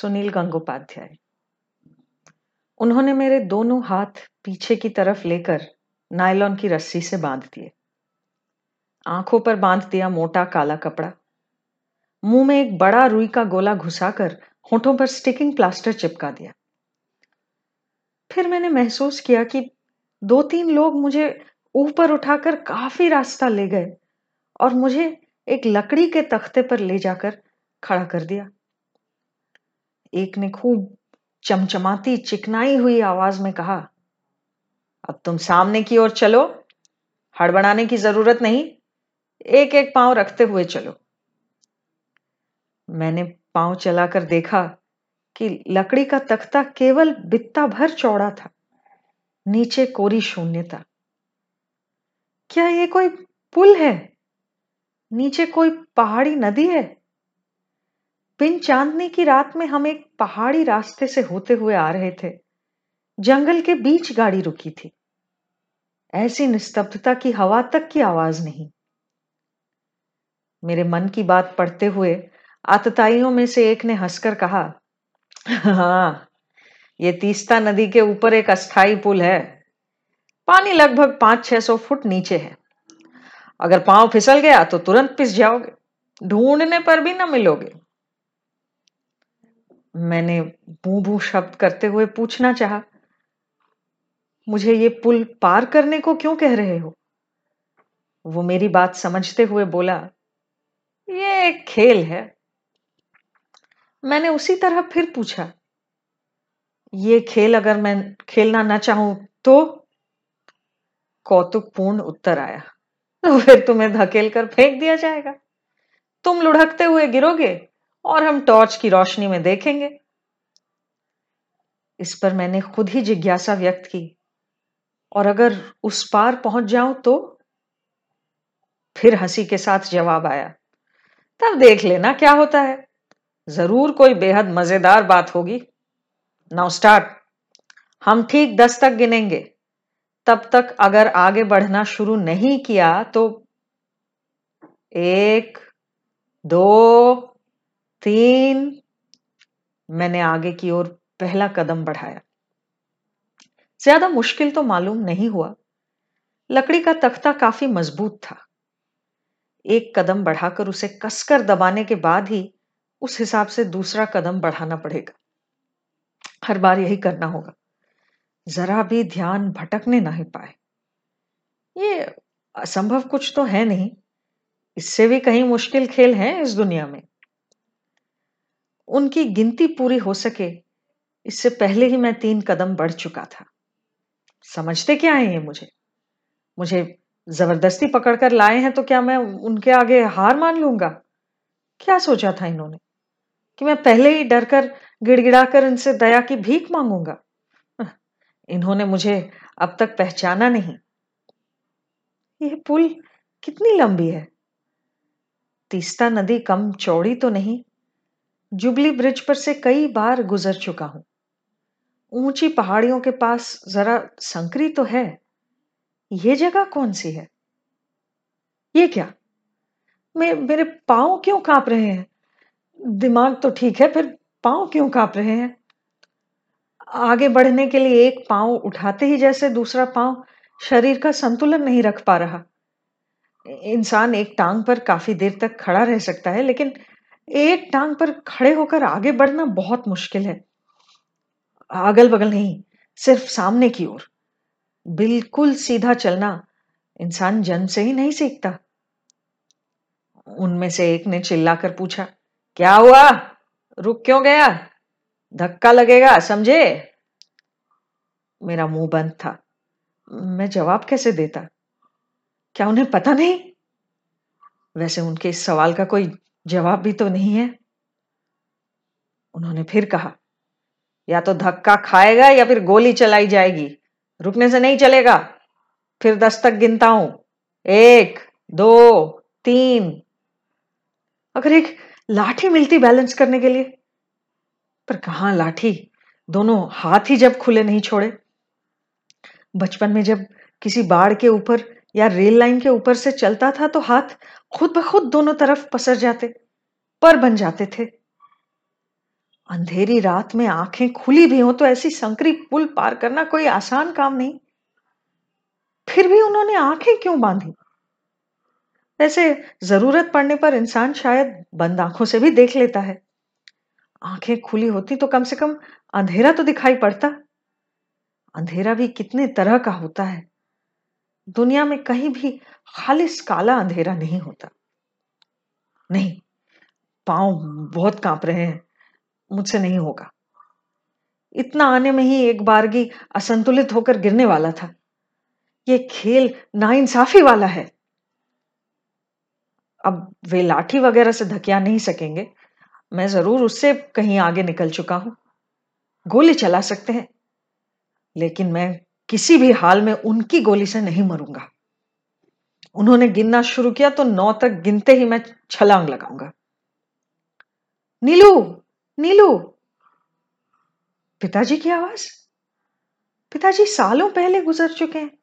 सुनील गंगोपाध्याय। उन्होंने मेरे दोनों हाथ पीछे की तरफ़ लेकर नायलॉन की रस्सी से बाँध दिए। आँखों पर बाँध दिया मोटा काला कपड़ा। मुँह में एक बड़ा रुई का गोला घुसाकर होठों पर स्टिकिंग प्लास्टर चिपका दिया। फिर मैंने महसूस किया कि दो तीन लोग मुझे ऊपर उठाकर काफ़ी रास्ता ले गए और मुझे एक लकड़ी के तख्ते पर ले जाकर खड़ा कर दिया। एक ने खूब चमचमाती, चिकनाई हुई आवाज़ में कहा, अब तुम सामने की ओर चलो। हड़बड़ाने की ज़रूरत नहीं। एक एक पाँव रखते हुए चलो। मैंने पाँव चलाकर देखा कि लकड़ी का तख्ता केवल बित्ता भर चौड़ा था, नीचे कोरी शून्यता। क्या ये कोई पुल है? नीचे कोई पहाड़ी नदी है? बिन चांदनी की रात में हम एक पहाड़ी रास्ते से होते हुए आ रहे थे। जंगल के बीच गाड़ी रुकी थी। ऐसी निस्तब्धता की हवा तक की आवाज़ नहीं। मेरे मन की बात पढ़ते हुए आतताइयों में से एक ने हंसकर कहा हाँ ये तीस्ता नदी के ऊपर एक अस्थाई पुल है। पानी लगभग पाँच छह सौ फुट नीचे है। अगर पाँव फिसल गया तो तुरंत पिस जाओगे। ढूँढने पर भी ना मिलोगे। मैंने बू बू शब्द करते हुए पूछना चाहा, मुझे ये पुल पार करने को क्यों कह रहे हो? वो मेरी बात समझते हुए बोला, ये एक खेल है। मैंने उसी तरह फिर पूछा, ये खेल अगर मैं खेलना ना चाहूँ तो? कौतुकपूर्ण उत्तर आया तो फिर तुम्हें धकेल कर फेंक दिया जाएगा। तुम लुढ़कते हुए गिरोगे और हम टॉर्च की रोशनी में देखेंगे। इस पर मैंने खुद ही जिज्ञासा व्यक्त की। और अगर उस पार पहुँच जाऊँ तो फिर हँसी के साथ जवाब आया। तब देख लेना क्या होता है। ज़रूर कोई बेहद मज़ेदार बात होगी। Now start. हम ठीक दस तक गिनेंगे। तब तक अगर आगे बढ़ना शुरू नहीं किया तो एक, दो तीन मैंने आगे की ओर पहला कदम बढ़ाया। ज़्यादा मुश्किल तो मालूम नहीं हुआ। लकड़ी का तख्ता काफ़ी मज़बूत था। एक कदम बढ़ाकर उसे कसकर दबाने के बाद ही उस हिसाब से दूसरा कदम बढ़ाना पड़ेगा। हर बार यही करना होगा। जरा भी ध्यान भटकने नहीं पाए। ये असंभव कुछ तो है नहीं। इससे भी कहीं मुश्किल खेल है इस दुनिया में। उनकी गिनती पूरी हो सके, इससे पहले ही मैं तीन कदम बढ़ चुका था। समझते क्या है ये मुझे? मुझे ज़बरदस्ती पकड़कर लाए हैं तो क्या मैं उनके आगे हार मान लूँगा? क्या सोचा था इन्होंने? कि मैं पहले ही डरकर, गिड़गिड़ाकर इनसे दया की भीख मांगूँगा? इन्होंने मुझे अब तक पहचाना नहीं। यह पुल कितनी लंबी है? तीस्ता नदी कम चौड़ी तो नहीं जुबली ब्रिज पर से कई बार गुजर चुका हूँ। ऊँची पहाड़ियों के पास जरा संकरी तो है। ये जगह कौन सी है? ये क्या? मैं, मेरे पाँव क्यों काँप रहे हैं? दिमाग तो ठीक है, फिर पाँव क्यों काँप रहे हैं? आगे बढ़ने के लिए एक पाँव उठाते ही जैसे दूसरा पाँव शरीर का संतुलन नहीं रख पा रहा। इंसान एक टांग पर काफ़ी देर तक खड़ा रह सकता है, लेकिन एक टांग पर खड़े होकर आगे बढ़ना बहुत मुश्किल है। अगल बगल नहीं, सिर्फ़ सामने की ओर। बिल्कुल सीधा चलना इंसान जन्म से ही नहीं सीखता। उनमें से एक ने चिल्लाकर पूछा, क्या हुआ? रुक क्यों गया? धक्का लगेगा, समझे? मेरा मुँह बंद था। मैं जवाब कैसे देता? क्या उन्हें पता नहीं? वैसे उनके इस सवाल का कोई जवाब भी तो नहीं है। उन्होंने फिर कहा, या तो धक्का खाएगा या फिर गोली चलाई जाएगी। रुकने से नहीं चलेगा। फिर दस तक गिनता हूँ एक, दो, तीन। अगर एक लाठी मिलती बैलेंस करने के लिए, पर कहा लाठी? दोनों हाथ ही जब खुले नहीं छोड़े। बचपन में जब किसी बाढ़ के ऊपर या रेल लाइन के ऊपर से चलता था तो हाथ खुद ब खुद दोनों तरफ़ पसर जाते, पर बन जाते थे। अंधेरी रात में आँखें खुली भी हो तो ऐसी संकरी पुल पार करना कोई आसान काम नहीं। फिर भी उन्होंने आँखें क्यों बांधी? वैसे ज़रूरत पड़ने पर इंसान शायद बंद आँखों से भी देख लेता है। आँखें खुली होती तो कम से कम अंधेरा तो दिखाई पड़ता। अंधेरा भी कितने तरह का होता है। दुनिया में कहीं भी खालिस काला अंधेरा नहीं होता। नहीं, पाँव बहुत काँप रहे हैं, मुझसे नहीं होगा। इतना आने में ही एक बारगी असंतुलित होकर गिरने वाला था। ये खेल नाइंसाफी वाला है। अब वे लाठी वगैरह से धकिया नहीं सकेंगे। मैं ज़रूर उससे कहीं आगे निकल चुका हूँ। गोली चला सकते हैं। लेकिन मैं किसी भी हाल में उनकी गोली से नहीं मरूँगा। उन्होंने गिनना शुरू किया तो नौ तक गिनते ही मैं छलांग लगाऊँगा। नीलू नीलू। पिताजी की आवाज़? पिताजी सालों पहले गुजर चुके हैं।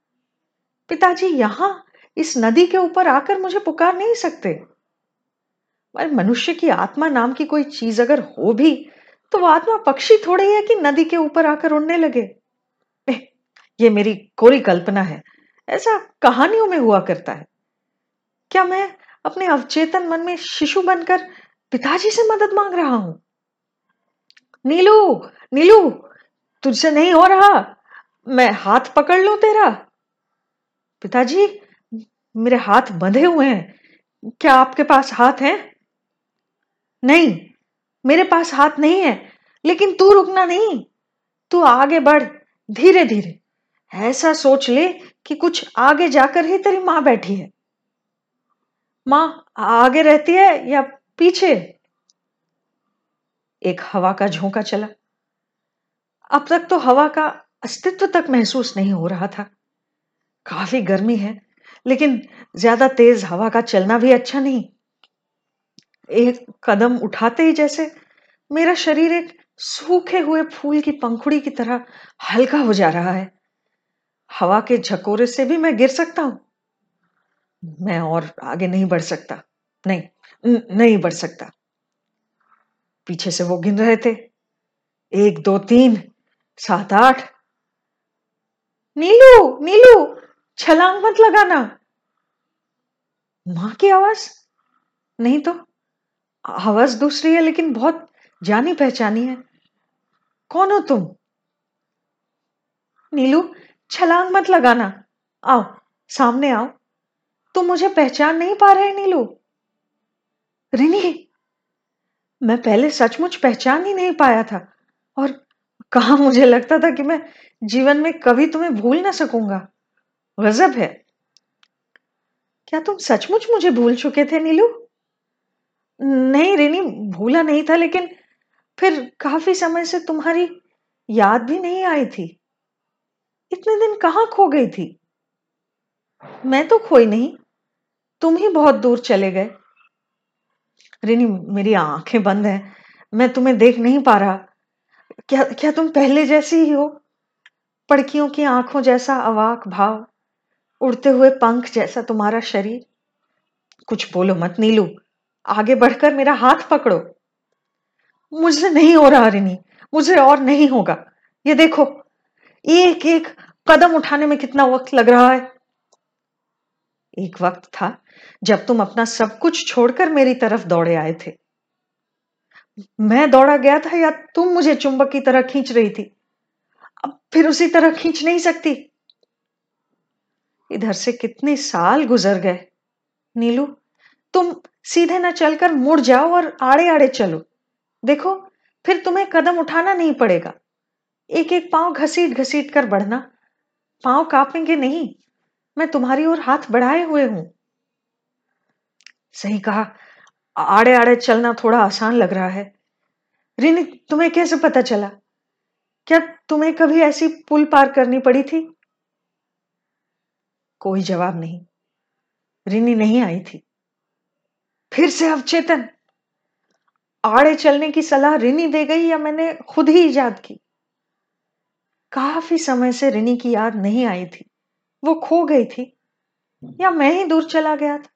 पिताजी यहाँ, इस नदी के ऊपर आकर मुझे पुकार नहीं सकते। पर मनुष्य की आत्मा नाम की कोई चीज़ अगर हो भी तो वो आत्मा पक्षी थोड़ी है कि नदी के ऊपर आकर उड़ने लगे। ये मेरी कोरी कल्पना है। ऐसा कहानियों में हुआ करता है। क्या मैं अपने अवचेतन मन में शिशु बनकर पिताजी से मदद मांग रहा हूँ? नीलू नीलू, तुझसे नहीं हो रहा। मैं हाथ पकड़ लू तेरा। पिताजी, मेरे हाथ बंधे हुए हैं। क्या आपके पास हाथ है? नहीं, मेरे पास हाथ नहीं है। लेकिन तू रुकना नहीं। तू आगे बढ़ धीरे धीरे ऐसा सोच ले कि कुछ आगे जाकर ही तेरी माँ बैठी है। माँ, आगे रहती है या पीछे? एक हवा का झोंका चला। अब तक तो हवा का अस्तित्व तक महसूस नहीं हो रहा था। काफ़ी गर्मी है, लेकिन ज़्यादा तेज हवा का चलना भी अच्छा नहीं। एक कदम उठाते ही जैसे मेरा शरीर एक सूखे हुए फूल की पंखुड़ी की तरह हल्का हो जा रहा है। हवा के झकोरे से भी मैं गिर सकता हूँ? मैं और आगे नहीं बढ़ सकता। नहीं नहीं बढ़ सकता। पीछे से वो गिन रहे थे। एक, दो, तीन, सात, आठ। नीलू नीलू, छलांग मत लगाना। माँ की आवाज़? नहीं तो आवाज़ दूसरी है लेकिन बहुत जानी पहचानी है। कौन हो तुम? नीलू छलांग मत लगाना। आओ, सामने आओ। तुम मुझे पहचान नहीं पा रहे नीलू। रिनी, मैं पहले सचमुच पहचान ही नहीं पाया था। और कहा मुझे लगता था कि मैं जीवन में कभी तुम्हें भूल ना सकूँगा। गजब है। क्या तुम सचमुच मुझे भूल चुके थे नीलू? नहीं रिनी, भूला नहीं था, लेकिन फिर काफ़ी समय से तुम्हारी याद भी नहीं आई थी। इतने दिन कहाँ खो गई थी? मैं तो खोई नहीं। तुम ही बहुत दूर चले गए। रिनी, मेरी आँखें बंद हैं। मैं तुम्हें देख नहीं पा रहा। क्या क्या तुम पहले जैसी ही हो? पड़कियों की आँखों जैसा अवाक भाव, उड़ते हुए पंख जैसा तुम्हारा शरीर। कुछ बोलो मत नीलू। आगे बढ़कर मेरा हाथ पकड़ो। मुझसे नहीं हो रहा, रिनी। मुझे और नहीं होगा। ये देखो, एक एक कदम उठाने में कितना वक्त लग रहा है? एक वक्त था जब तुम अपना सब कुछ छोड़कर मेरी तरफ़ दौड़े आए थे। मैं दौड़ा गया था या तुम मुझे चुंबक की तरह खींच रही थी? अब फिर उसी तरह खींच नहीं सकती। इधर से कितने साल गुजर गए। नीलू, तुम सीधे न चलकर मुड़ जाओ और आड़े आड़े चलो। देखो, फिर तुम्हें कदम उठाना नहीं पड़ेगा। एक एक पाँव घसीट घसीट कर बढ़ना। पाँव कांपेंगे नहीं, मैं तुम्हारी ओर हाथ बढ़ाए हुए हूँ। सही कहा आड़े आड़े चलना थोड़ा आसान लग रहा है। रिनी, तुम्हें कैसे पता चला? क्या तुम्हें कभी ऐसी पुल पार करनी पड़ी थी? कोई जवाब नहीं। रिनी नहीं आई थी। फिर से अवचेतन। आड़े चलने की सलाह रिनी दे गई या मैंने खुद ही ईजाद की? काफ़ी समय से रिनी की याद नहीं आई थी। वो खो गई थी या मैं ही दूर चला गया था।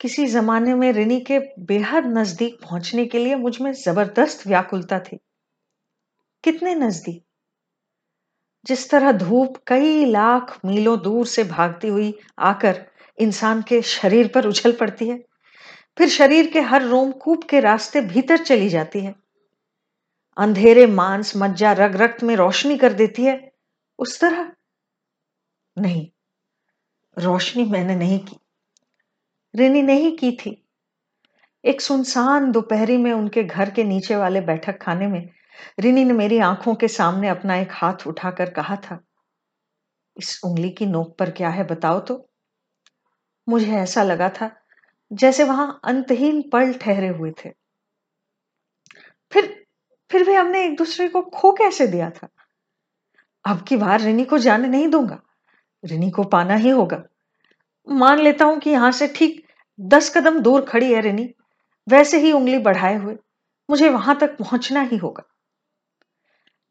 किसी जमाने में रिनी के बेहद नज़दीक पहुँचने के लिए मुझमें ज़बरदस्त व्याकुलता थी। कितने नज़दीक? जिस तरह धूप कई लाख मीलों दूर से भागती हुई आकर इंसान के शरीर पर उछल पड़ती है, फिर शरीर के हर रोमकूप के रास्ते भीतर चली जाती है। अंधेरे मांस मज्जा रग रक्त में रोशनी कर देती है। उस तरह? नहीं, रोशनी मैंने नहीं की। रिनी नहीं की थी। एक सुनसान दोपहरी में उनके घर के नीचे वाले बैठक खाने में रिनी ने मेरी आँखों के सामने अपना एक हाथ उठाकर कहा था, इस उंगली की नोक पर क्या है बताओ तो? मुझे ऐसा लगा था जैसे वहाँ अंतहीन पल ठहरे हुए थे। फिर फिर भी हमने एक दूसरे को खो कैसे दिया था? अब की बार रिनी को जाने नहीं दूँगा। रिनी को पाना ही होगा। मान लेता हूँ कि यहाँ से ठीक दस कदम दूर खड़ी है रिनी। वैसे ही उंगली बढ़ाए हुए। मुझे वहाँ तक पहुँचना ही होगा।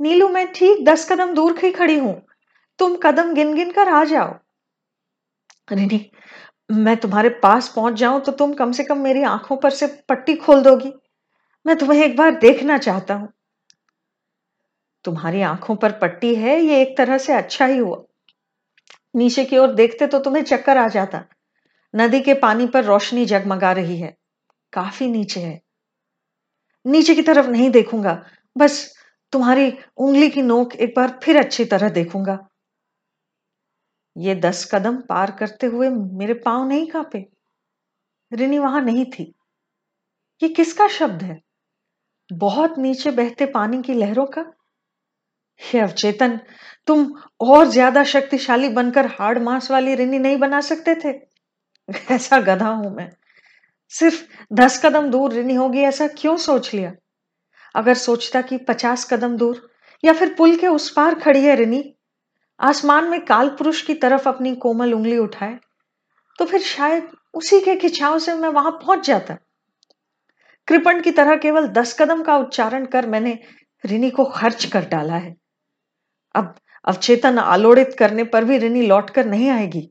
नीलू, मैं ठीक दस कदम दूर ही खड़ी हूँ। तुम कदम गिन गिन कर आ जाओ। रिनी, मैं तुम्हारे पास पहुँच जाऊँ तो तुम कम से कम मेरी आँखों पर से पट्टी खोल दोगी। मैं तुम्हें एक बार देखना चाहता हूँ। तुम्हारी आँखों पर पट्टी है, ये एक तरह से अच्छा ही हुआ। नीचे की ओर देखते तो तुम्हें चक्कर आ जाता। नदी के पानी पर रोशनी जगमगा रही है। काफ़ी नीचे है। नीचे की तरफ़ नहीं देखूँगा। बस तुम्हारी उंगली की नोक एक बार फिर अच्छी तरह देखूँगा। ये दस कदम पार करते हुए मेरे पाँव नहीं कांपे। रिनी वहाँ नहीं थी। ये किसका शब्द है? बहुत नीचे बहते पानी की लहरों का? हे अवचेतन, तुम और ज़्यादा शक्तिशाली बनकर हार्ड मांस वाली रिनी नहीं बना सकते थे? ऐसा गधा हूँ मैं। सिर्फ़ दस कदम दूर रिनी होगी ऐसा क्यों सोच लिया? अगर सोचता कि पचास कदम दूर, या फिर पुल के उस पार खड़ी है रिनी, आसमान में काल पुरुष की तरफ़ अपनी कोमल उंगली उठाए तो फिर शायद उसी के खिंचाव से मैं वहाँ पहुँच जाता। कृपण की तरह केवल दस कदम का उच्चारण कर मैंने रिनी को खर्च कर डाला है। अब अवचेतन आलोड़ित करने पर भी रिनी लौटकर नहीं आएगी।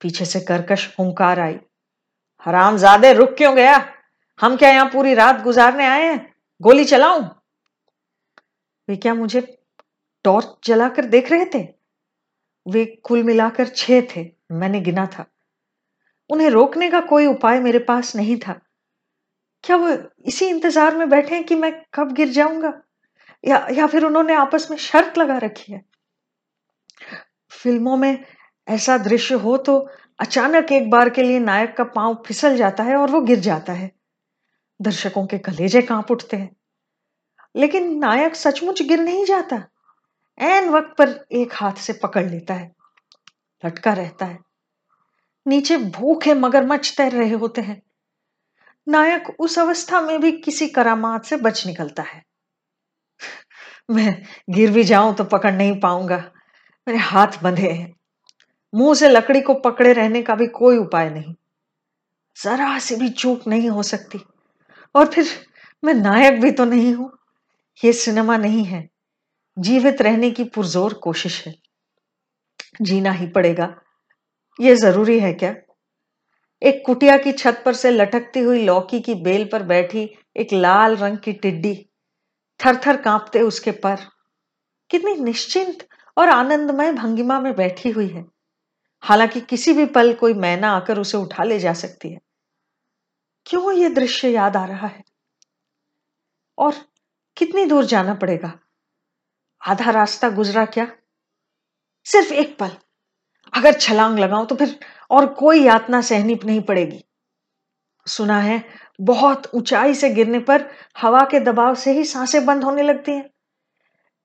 पीछे से करकश हुंकार आई। हराम ज़्यादा रुक क्यों गया? हम क्या यहाँ पूरी रात गुजारने आए हैं? गोली चलाऊं? वे क्या मुझे टॉर्च जलाकर देख रहे थे? वे कुल मिलाकर छह थे। मैंने गिना था। उन्हें रोकने का कोई उपाय मेरे पास नहीं था। क्या वो इसी इंतज़ार में बैठे हैं कि मैं कब गिर जाऊँगा? या या फिर उन्होंने आपस में शर्त लगा रखी है? फ़िल्मों में ऐसा दृश्य हो तो अचानक एक बार के लिए नायक का पाँव फिसल जाता है और वो गिर जाता है। दर्शकों के कलेजे काँप उठते हैं। लेकिन नायक सचमुच गिर नहीं जाता। एन वक्त पर एक हाथ से पकड़ लेता है। लटका रहता है। नीचे भूखे मगरमच्छ तैर रहे होते हैं। नायक उस अवस्था में भी किसी करामात से बच निकलता है। मैं गिर भी जाऊँ तो पकड़ नहीं पाऊँगा। मेरे हाथ बंधे हैं। मुँह से लकड़ी को पकड़े रहने का भी कोई उपाय नहीं। जरा से भी चूक नहीं हो सकती। और फिर मैं नायक भी तो नहीं हूँ। ये सिनेमा नहीं है। जीवित रहने की पुरजोर कोशिश है। जीना ही पड़ेगा। ये ज़रूरी है क्या? एक कुटिया की छत पर से लटकती हुई लौकी की बेल पर बैठी एक लाल रंग की टिड्डी थर थर कांपते उसके पर। कितनी निश्चिंत और आनंदमय भंगिमा में बैठी हुई है। हालाँकि किसी भी पल कोई मैना आकर उसे उठा ले जा सकती है। क्यों ये दृश्य याद आ रहा है? और कितनी दूर जाना पड़ेगा? आधा रास्ता गुजरा क्या? सिर्फ़ एक पल। अगर छलांग लगाओ तो फिर और कोई यातना सहनी नहीं पड़ेगी। सुना है, बहुत ऊंचाई से गिरने पर हवा के दबाव से ही साँसें बंद होने लगती हैं।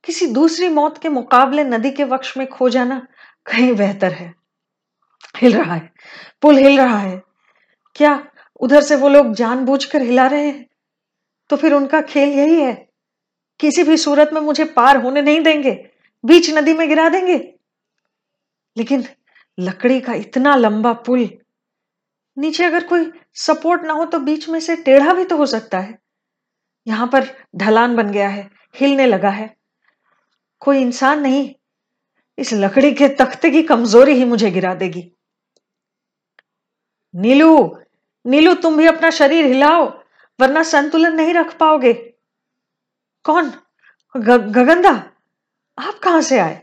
किसी दूसरी मौत के मुकाबले नदी के वक्ष में खो जाना कहीं बेहतर है। हिल रहा है, पुल हिल रहा है। क्या उधर से वो लोग जानबूझकर हिला रहे हैं? तो फिर उनका खेल यही है। किसी भी सूरत में मुझे पार होने नहीं देंगे, बीच नदी में गिरा देंगे। लेकिन लकड़ी का इतना लंबा पुल नीचे अगर कोई सपोर्ट ना हो तो बीच में से टेढ़ा भी तो हो सकता है। यहाँ पर ढलान बन गया है हिलने लगा है। कोई इंसान नहीं इस लकड़ी के तख्ते की कमज़ोरी ही मुझे गिरा देगी। नीलू नीलू तुम भी अपना शरीर हिलाओ वरना संतुलन नहीं रख पाओगे। कौन? ग, गगंदा आप कहाँ से आए?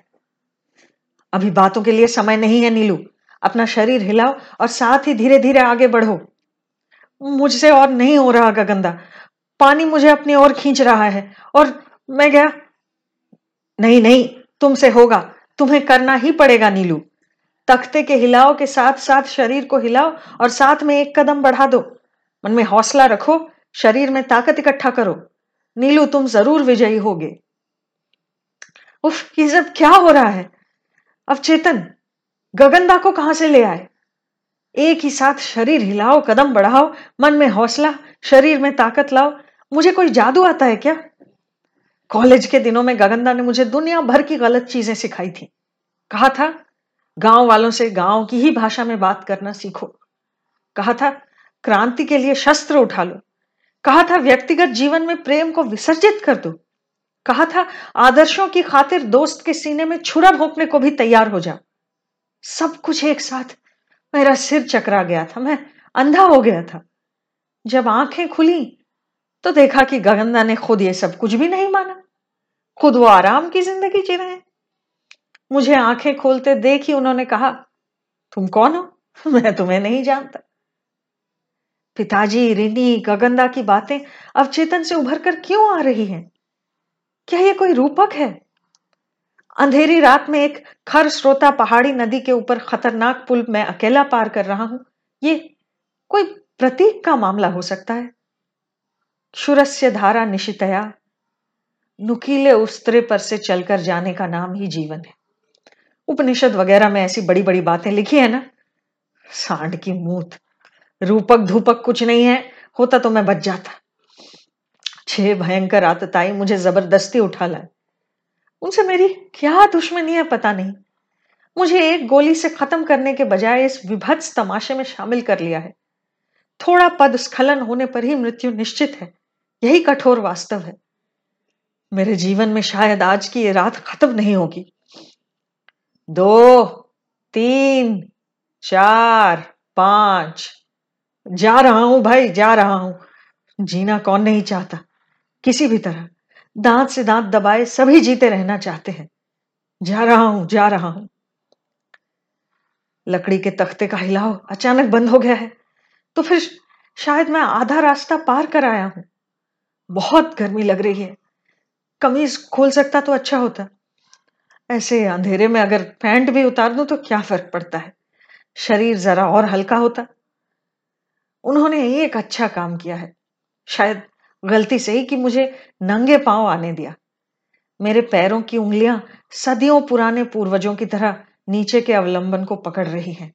अभी बातों के लिए समय नहीं है, नीलू। अपना शरीर हिलाओ और साथ ही धीरे धीरे आगे बढ़ो। मुझसे और नहीं हो रहा गगंदा पानी मुझे अपनी ओर खींच रहा है और मैं गया, नहीं नहीं, तुमसे होगा। तुम्हें करना ही पड़ेगा, नीलू। तख्ते के हिलाओ के साथ साथ शरीर को हिलाओ और साथ में एक कदम बढ़ा दो। मन में हौसला रखो, शरीर में ताकत इकट्ठा करो। नीलू, तुम ज़रूर विजयी होगे। उफ, ये सब क्या हो रहा है? अब चेतन, गगनदा को कहाँ से ले आए? एक ही साथ शरीर हिलाओ, कदम बढ़ाओ, मन में हौसला, शरीर में ताकत लाओ। मुझे कोई जादू आता है क्या? कॉलेज के दिनों में गगनदा ने मुझे दुनिया भर की गलत चीज़ें सिखाई थी। कहा था, गाँव वालों से गाँव की ही भाषा में बात करना सीखो। कहा था, क्रांति के लिए शस्त्र उठा लो। कहा था, व्यक्तिगत जीवन में प्रेम को विसर्जित कर दो। कहा था, आदर्शों की खातिर दोस्त के सीने में छुरा भोंकने को भी तैयार हो जा। सब कुछ एक साथ। मेरा सिर चकरा गया था, मैं अंधा हो गया था। जब आँखें खुली तो देखा कि गगनदा ने खुद ये सब कुछ भी नहीं माना। खुद वो आराम की ज़िंदगी जी रहे हैं। मुझे आँखें खोलते देख ही उन्होंने कहा, तुम कौन हो? मैं तुम्हें नहीं जानता। पिताजी, रिनी, गगनदा की बातें अब चेतन से उभर कर क्यों आ रही हैं? क्या ये कोई रूपक है? अंधेरी रात में एक खर श्रोता पहाड़ी नदी के ऊपर खतरनाक पुल में अकेला पार कर रहा हूँ। ये कोई प्रतीक का मामला हो सकता है? शुरस्य धारा निशितया, नुकीले उस्तरे पर से चलकर जाने का नाम ही जीवन है। उपनिषद वगैरह में ऐसी बड़ी बड़ी बातें लिखी है ना? सांड की मूत रूपक धूपक कुछ नहीं है, होता तो मैं बच जाता। छह भयंकर आतताई मुझे ज़बरदस्ती उठा लाए। उनसे मेरी क्या दुश्मनी है पता नहीं। मुझे एक गोली से खत्म करने के बजाय इस विभत्स तमाशे में शामिल कर लिया है। थोड़ा पद स्खलन होने पर ही मृत्यु निश्चित है। यही कठोर वास्तव है। मेरे जीवन में शायद आज की ये रात खत्म नहीं होगी। दो, तीन, चार, पाँच। जा रहा हूँ भाई, जा रहा हूँ। जीना कौन नहीं चाहता। किसी भी तरह, दांत से दांत दबाए सभी जीते रहना चाहते हैं। जा रहा हूँ, जा रहा हूँ। लकड़ी के तख्ते का हिलाव अचानक बंद हो गया है। तो फिर शायद मैं आधा रास्ता पार कर आया हूँ। बहुत गर्मी लग रही है। कमीज खोल सकता तो अच्छा होता। ऐसे अंधेरे में अगर पैंट भी उतार दूँ तो क्या फ़र्क पड़ता है? शरीर जरा और हल्का होता। उन्होंने एक अच्छा काम किया है। शायद गलती से ही कि मुझे नंगे पाँव आने दिया। मेरे पैरों की उंगलियाँ सदियों पुराने पूर्वजों की तरह नीचे के अवलंबन को पकड़ रही हैं।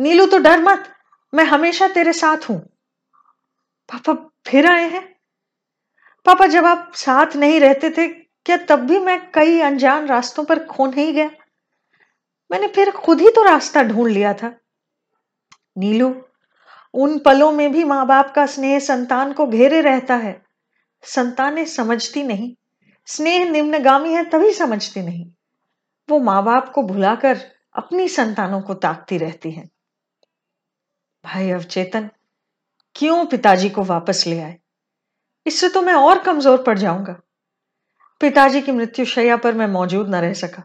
नीलू तो डर मत। मैं हमेशा तेरे साथ हूँ। पापा फिर आए हैं? पापा, जब आप साथ नहीं रहते थे, क्या तब भी मैं कई अनजान रास्तों पर खो नहीं गया? मैंने फिर खुद ही तो रास्ता ढूंढ लिया था। नीलू उन पलों में भी माँ बाप का स्नेह संतान को घेरे रहता है। संतानें समझती नहीं। स्नेह निम्नगामी है तभी समझती नहीं। वो माँ बाप को भुलाकर अपनी संतानों को ताकती रहती है। भाई अवचेतन, क्यों पिताजी को वापस ले आए? इससे तो मैं और कमज़ोर पड़ जाऊँगा। पिताजी की मृत्यु शैया पर मैं मौजूद न रह सका।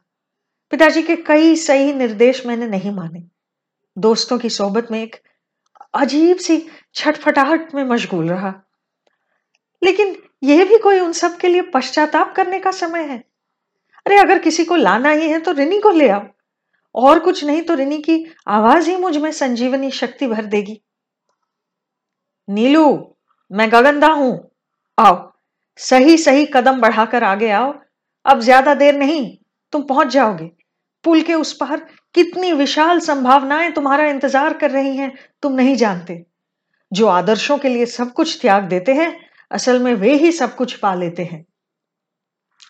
पिताजी के कई सही निर्देश मैंने नहीं माने। दोस्तों की सोबत में एक अजीब सी छटफटाहट में मशगूल रहा। लेकिन यह भी कोई उन सब के लिए पश्चाताप करने का समय है। अरे अगर किसी को लाना ही है तो रिनी को ले आओ। और कुछ नहीं तो रिनी की आवाज़ ही मुझमें संजीवनी शक्ति भर देगी। नीलू, मैं गगनदा हूँ। आओ, सही सही कदम बढ़ाकर आगे आओ। अब ज़्यादा देर नहीं, तुम पहुँच जाओगे। पुल के उस पार कितनी विशाल संभावनाएँ तुम्हारा इंतज़ार कर रही हैं, तुम नहीं जानते। जो आदर्शों के लिए सब कुछ त्याग देते हैं, असल में वे ही सब कुछ पा लेते हैं।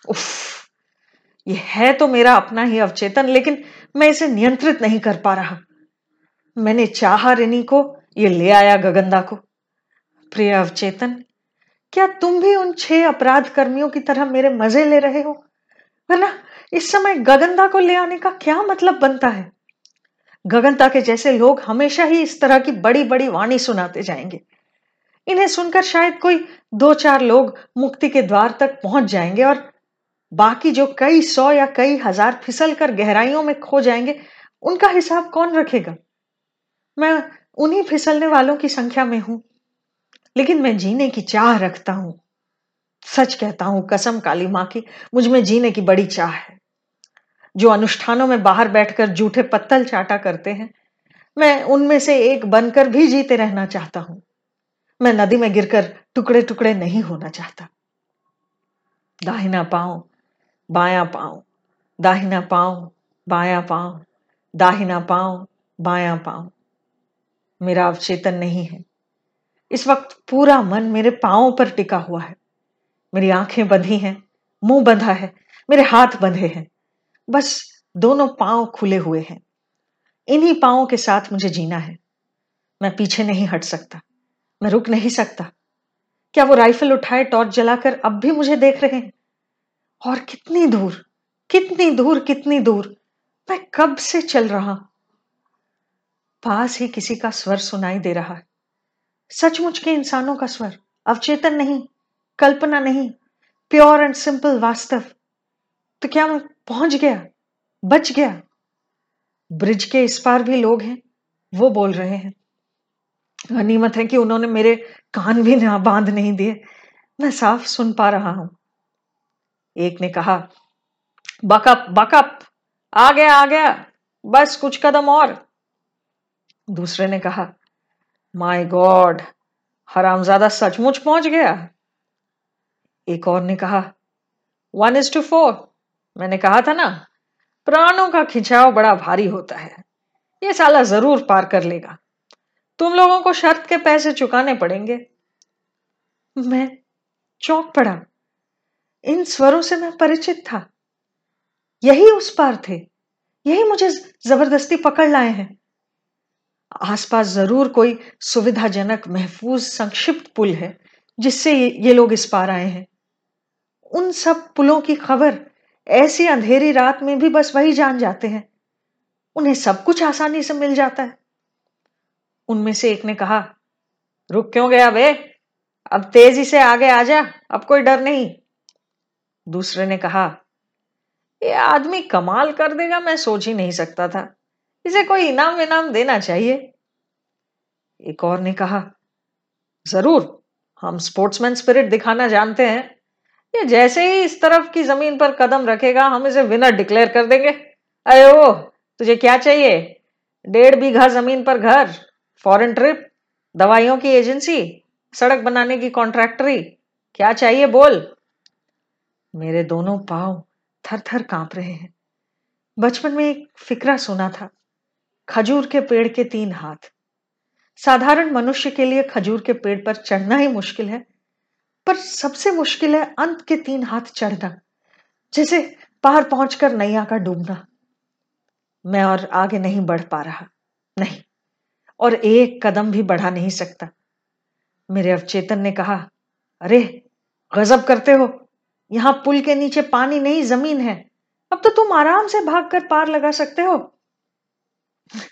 उफ, ये है तो मेरा अपना ही अवचेतन, लेकिन मैं इसे नियंत्रित नहीं कर पा रहा। मैंने चाहा रिनी को, ये ले आया गगंदा को। प्रिय अवचेतन, क्या तुम भी उन छह अपराध कर्मियों की तरह मेरे मज़े ले रहे हो? वरना इस समय गगनदा को ले आने का क्या मतलब बनता है? गगनता के जैसे लोग हमेशा ही इस तरह की बड़ी बड़ी वाणी सुनाते जाएँगे। इन्हें सुनकर शायद कोई दो चार लोग मुक्ति के द्वार तक पहुँच जाएँगे और बाकी जो कई सौ या कई हज़ार फिसल कर गहराइयों में खो जाएँगे, उनका हिसाब कौन रखेगा? मैं उन्हीं फिसलने वालों की संख्या में हूँ, लेकिन मैं जीने की चाह रखता हूँ। सच कहता हूँ, कसम काली माँ की, मुझमें जीने की बड़ी चाह है। जो अनुष्ठानों में बाहर बैठकर जूठे पत्तल चाटा करते हैं, मैं उनमें से एक बनकर भी जीते रहना चाहता हूँ। मैं नदी में गिरकर टुकड़े टुकड़े नहीं होना चाहता। दाहिना पाँव बाया पाँव दाहिना पाँव बाया पाँव दाहिना पाँव बाया पाँव मेरा अवचेतन नहीं है। इस वक्त पूरा मन मेरे पांवों पर टिका हुआ है। मेरी आँखें बंधी हैं, मुँह बंधा है, मेरे हाथ बंधे हैं। बस दोनों पाँव खुले हुए हैं। इन्हीं पांवों के साथ मुझे जीना है। मैं पीछे नहीं हट सकता। मैं रुक नहीं सकता। क्या वो राइफल उठाए, टॉर्च जलाकर अब भी मुझे देख रहे हैं? और कितनी दूर कितनी दूर कितनी दूर मैं कब से चल रहा पास ही किसी का स्वर सुनाई दे रहा है। सचमुच के इंसानों का स्वर, अवचेतन नहीं, कल्पना नहीं प्योर एंड सिंपल वास्तव। तो क्या मैं पहुँच गया, बच गया। ब्रिज के इस पार भी लोग हैं, वो बोल रहे हैं। गनीमत है कि उन्होंने मेरे कान भी ना बाँध नहीं दिए। मैं साफ़ सुन पा रहा हूँ। एक ने कहा बकअप बकअप आ गया आ गया, बस कुछ कदम और। दूसरे ने कहा, माय गॉड, हरामजादा सचमुच पहुँच गया। एक और ने कहा, वन इज़ टू फोर मैंने कहा था ना, प्राणों का खिंचाव बड़ा भारी होता है। ये साला ज़रूर पार कर लेगा। तुम लोगों को शर्त के पैसे चुकाने पड़ेंगे। मैं चौंक पड़ा। इन स्वरों से मैं परिचित था। यही उस पार थे। यही मुझे ज़बरदस्ती पकड़ लाए हैं। आसपास ज़रूर कोई सुविधाजनक महफूज संक्षिप्त पुल है, जिससे ये लोग इस पार आए हैं। उन सब पुलों की खबर ऐसी अंधेरी रात में भी बस वही जान जाते हैं। उन्हें सब कुछ आसानी से मिल जाता है। उनमें से एक ने कहा, रुक क्यों गया बे? अब तेज़ी से आगे आ जा, अब कोई डर नहीं। दूसरे ने कहा, ये आदमी कमाल कर देगा, मैं सोच ही नहीं सकता था। इसे कोई इनाम विनाम देना चाहिए? एक और ने कहा, ज़रूर, हम स्पोर्ट्समैन स्पिरिट दिखाना जानते हैं। ये जैसे ही इस तरफ़ की ज़मीन पर कदम रखेगा, हम इसे विनर डिक्लेयर कर देंगे। अरे ओ, तुझे क्या चाहिए? डेढ़ बीघा ज़मीन पर घर फॉरेन ट्रिप दवाइयों की एजेंसी सड़क बनाने की कॉन्ट्रैक्टरी क्या चाहिए बोल? मेरे दोनों पाँव थर थर काँप रहे हैं। बचपन में एक फिक्रा सुना था, खजूर के पेड़ के तीन हाथ। साधारण मनुष्य के लिए खजूर के पेड़ पर चढ़ना ही मुश्किल है। पर सबसे मुश्किल है अंत के तीन हाथ चढ़ना, जैसे पार पहुंचकर नैया का डूबना। मैं और आगे नहीं बढ़ पा रहा, नहीं, और एक कदम भी बढ़ा नहीं सकता। मेरे अवचेतन ने कहा, अरे, गजब करते हो, यहाँ पुल के नीचे पानी नहीं, ज़मीन है। अब तो तुम आराम से भागकर पार लगा सकते हो।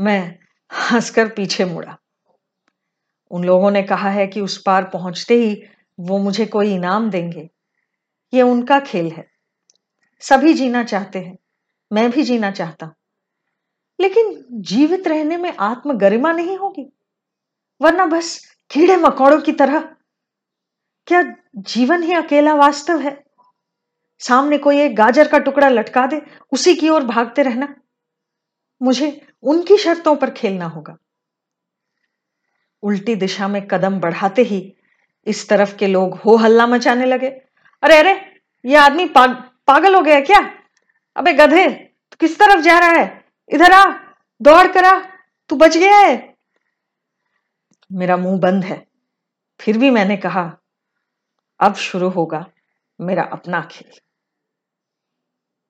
मैं हंसकर पीछे मुड़ा। उन लोगों ने कहा है कि उस पार पहुँचते ही वो मुझे कोई इनाम देंगे। ये उनका खेल है। सभी जीना चाहते हैं। मैं भी जीना चाहता हूँ। लेकिन जीवित रहने में आत्म गरिमा नहीं होगी। वरना बस कीड़े मकोड़ों की तरह। क्या जीवन ही अकेला वास्तव है? सामने कोई एक गाजर का टुकड़ा लटका दे, उसी की ओर भागते रहना। मुझे उनकी शर्तों पर खेलना होगा। उल्टी दिशा में कदम बढ़ाते ही इस तरफ़ के लोग हो हल्ला मचाने लगे। अरे अरे ये आदमी पाग, पागल हो गया क्या? अबे गधे तू किस तरफ़ जा रहा है? इधर आ दौड़ करा तू बच गया है। मेरा मुँह बंद है। फिर भी मैंने कहा अब शुरू होगा मेरा अपना खेल।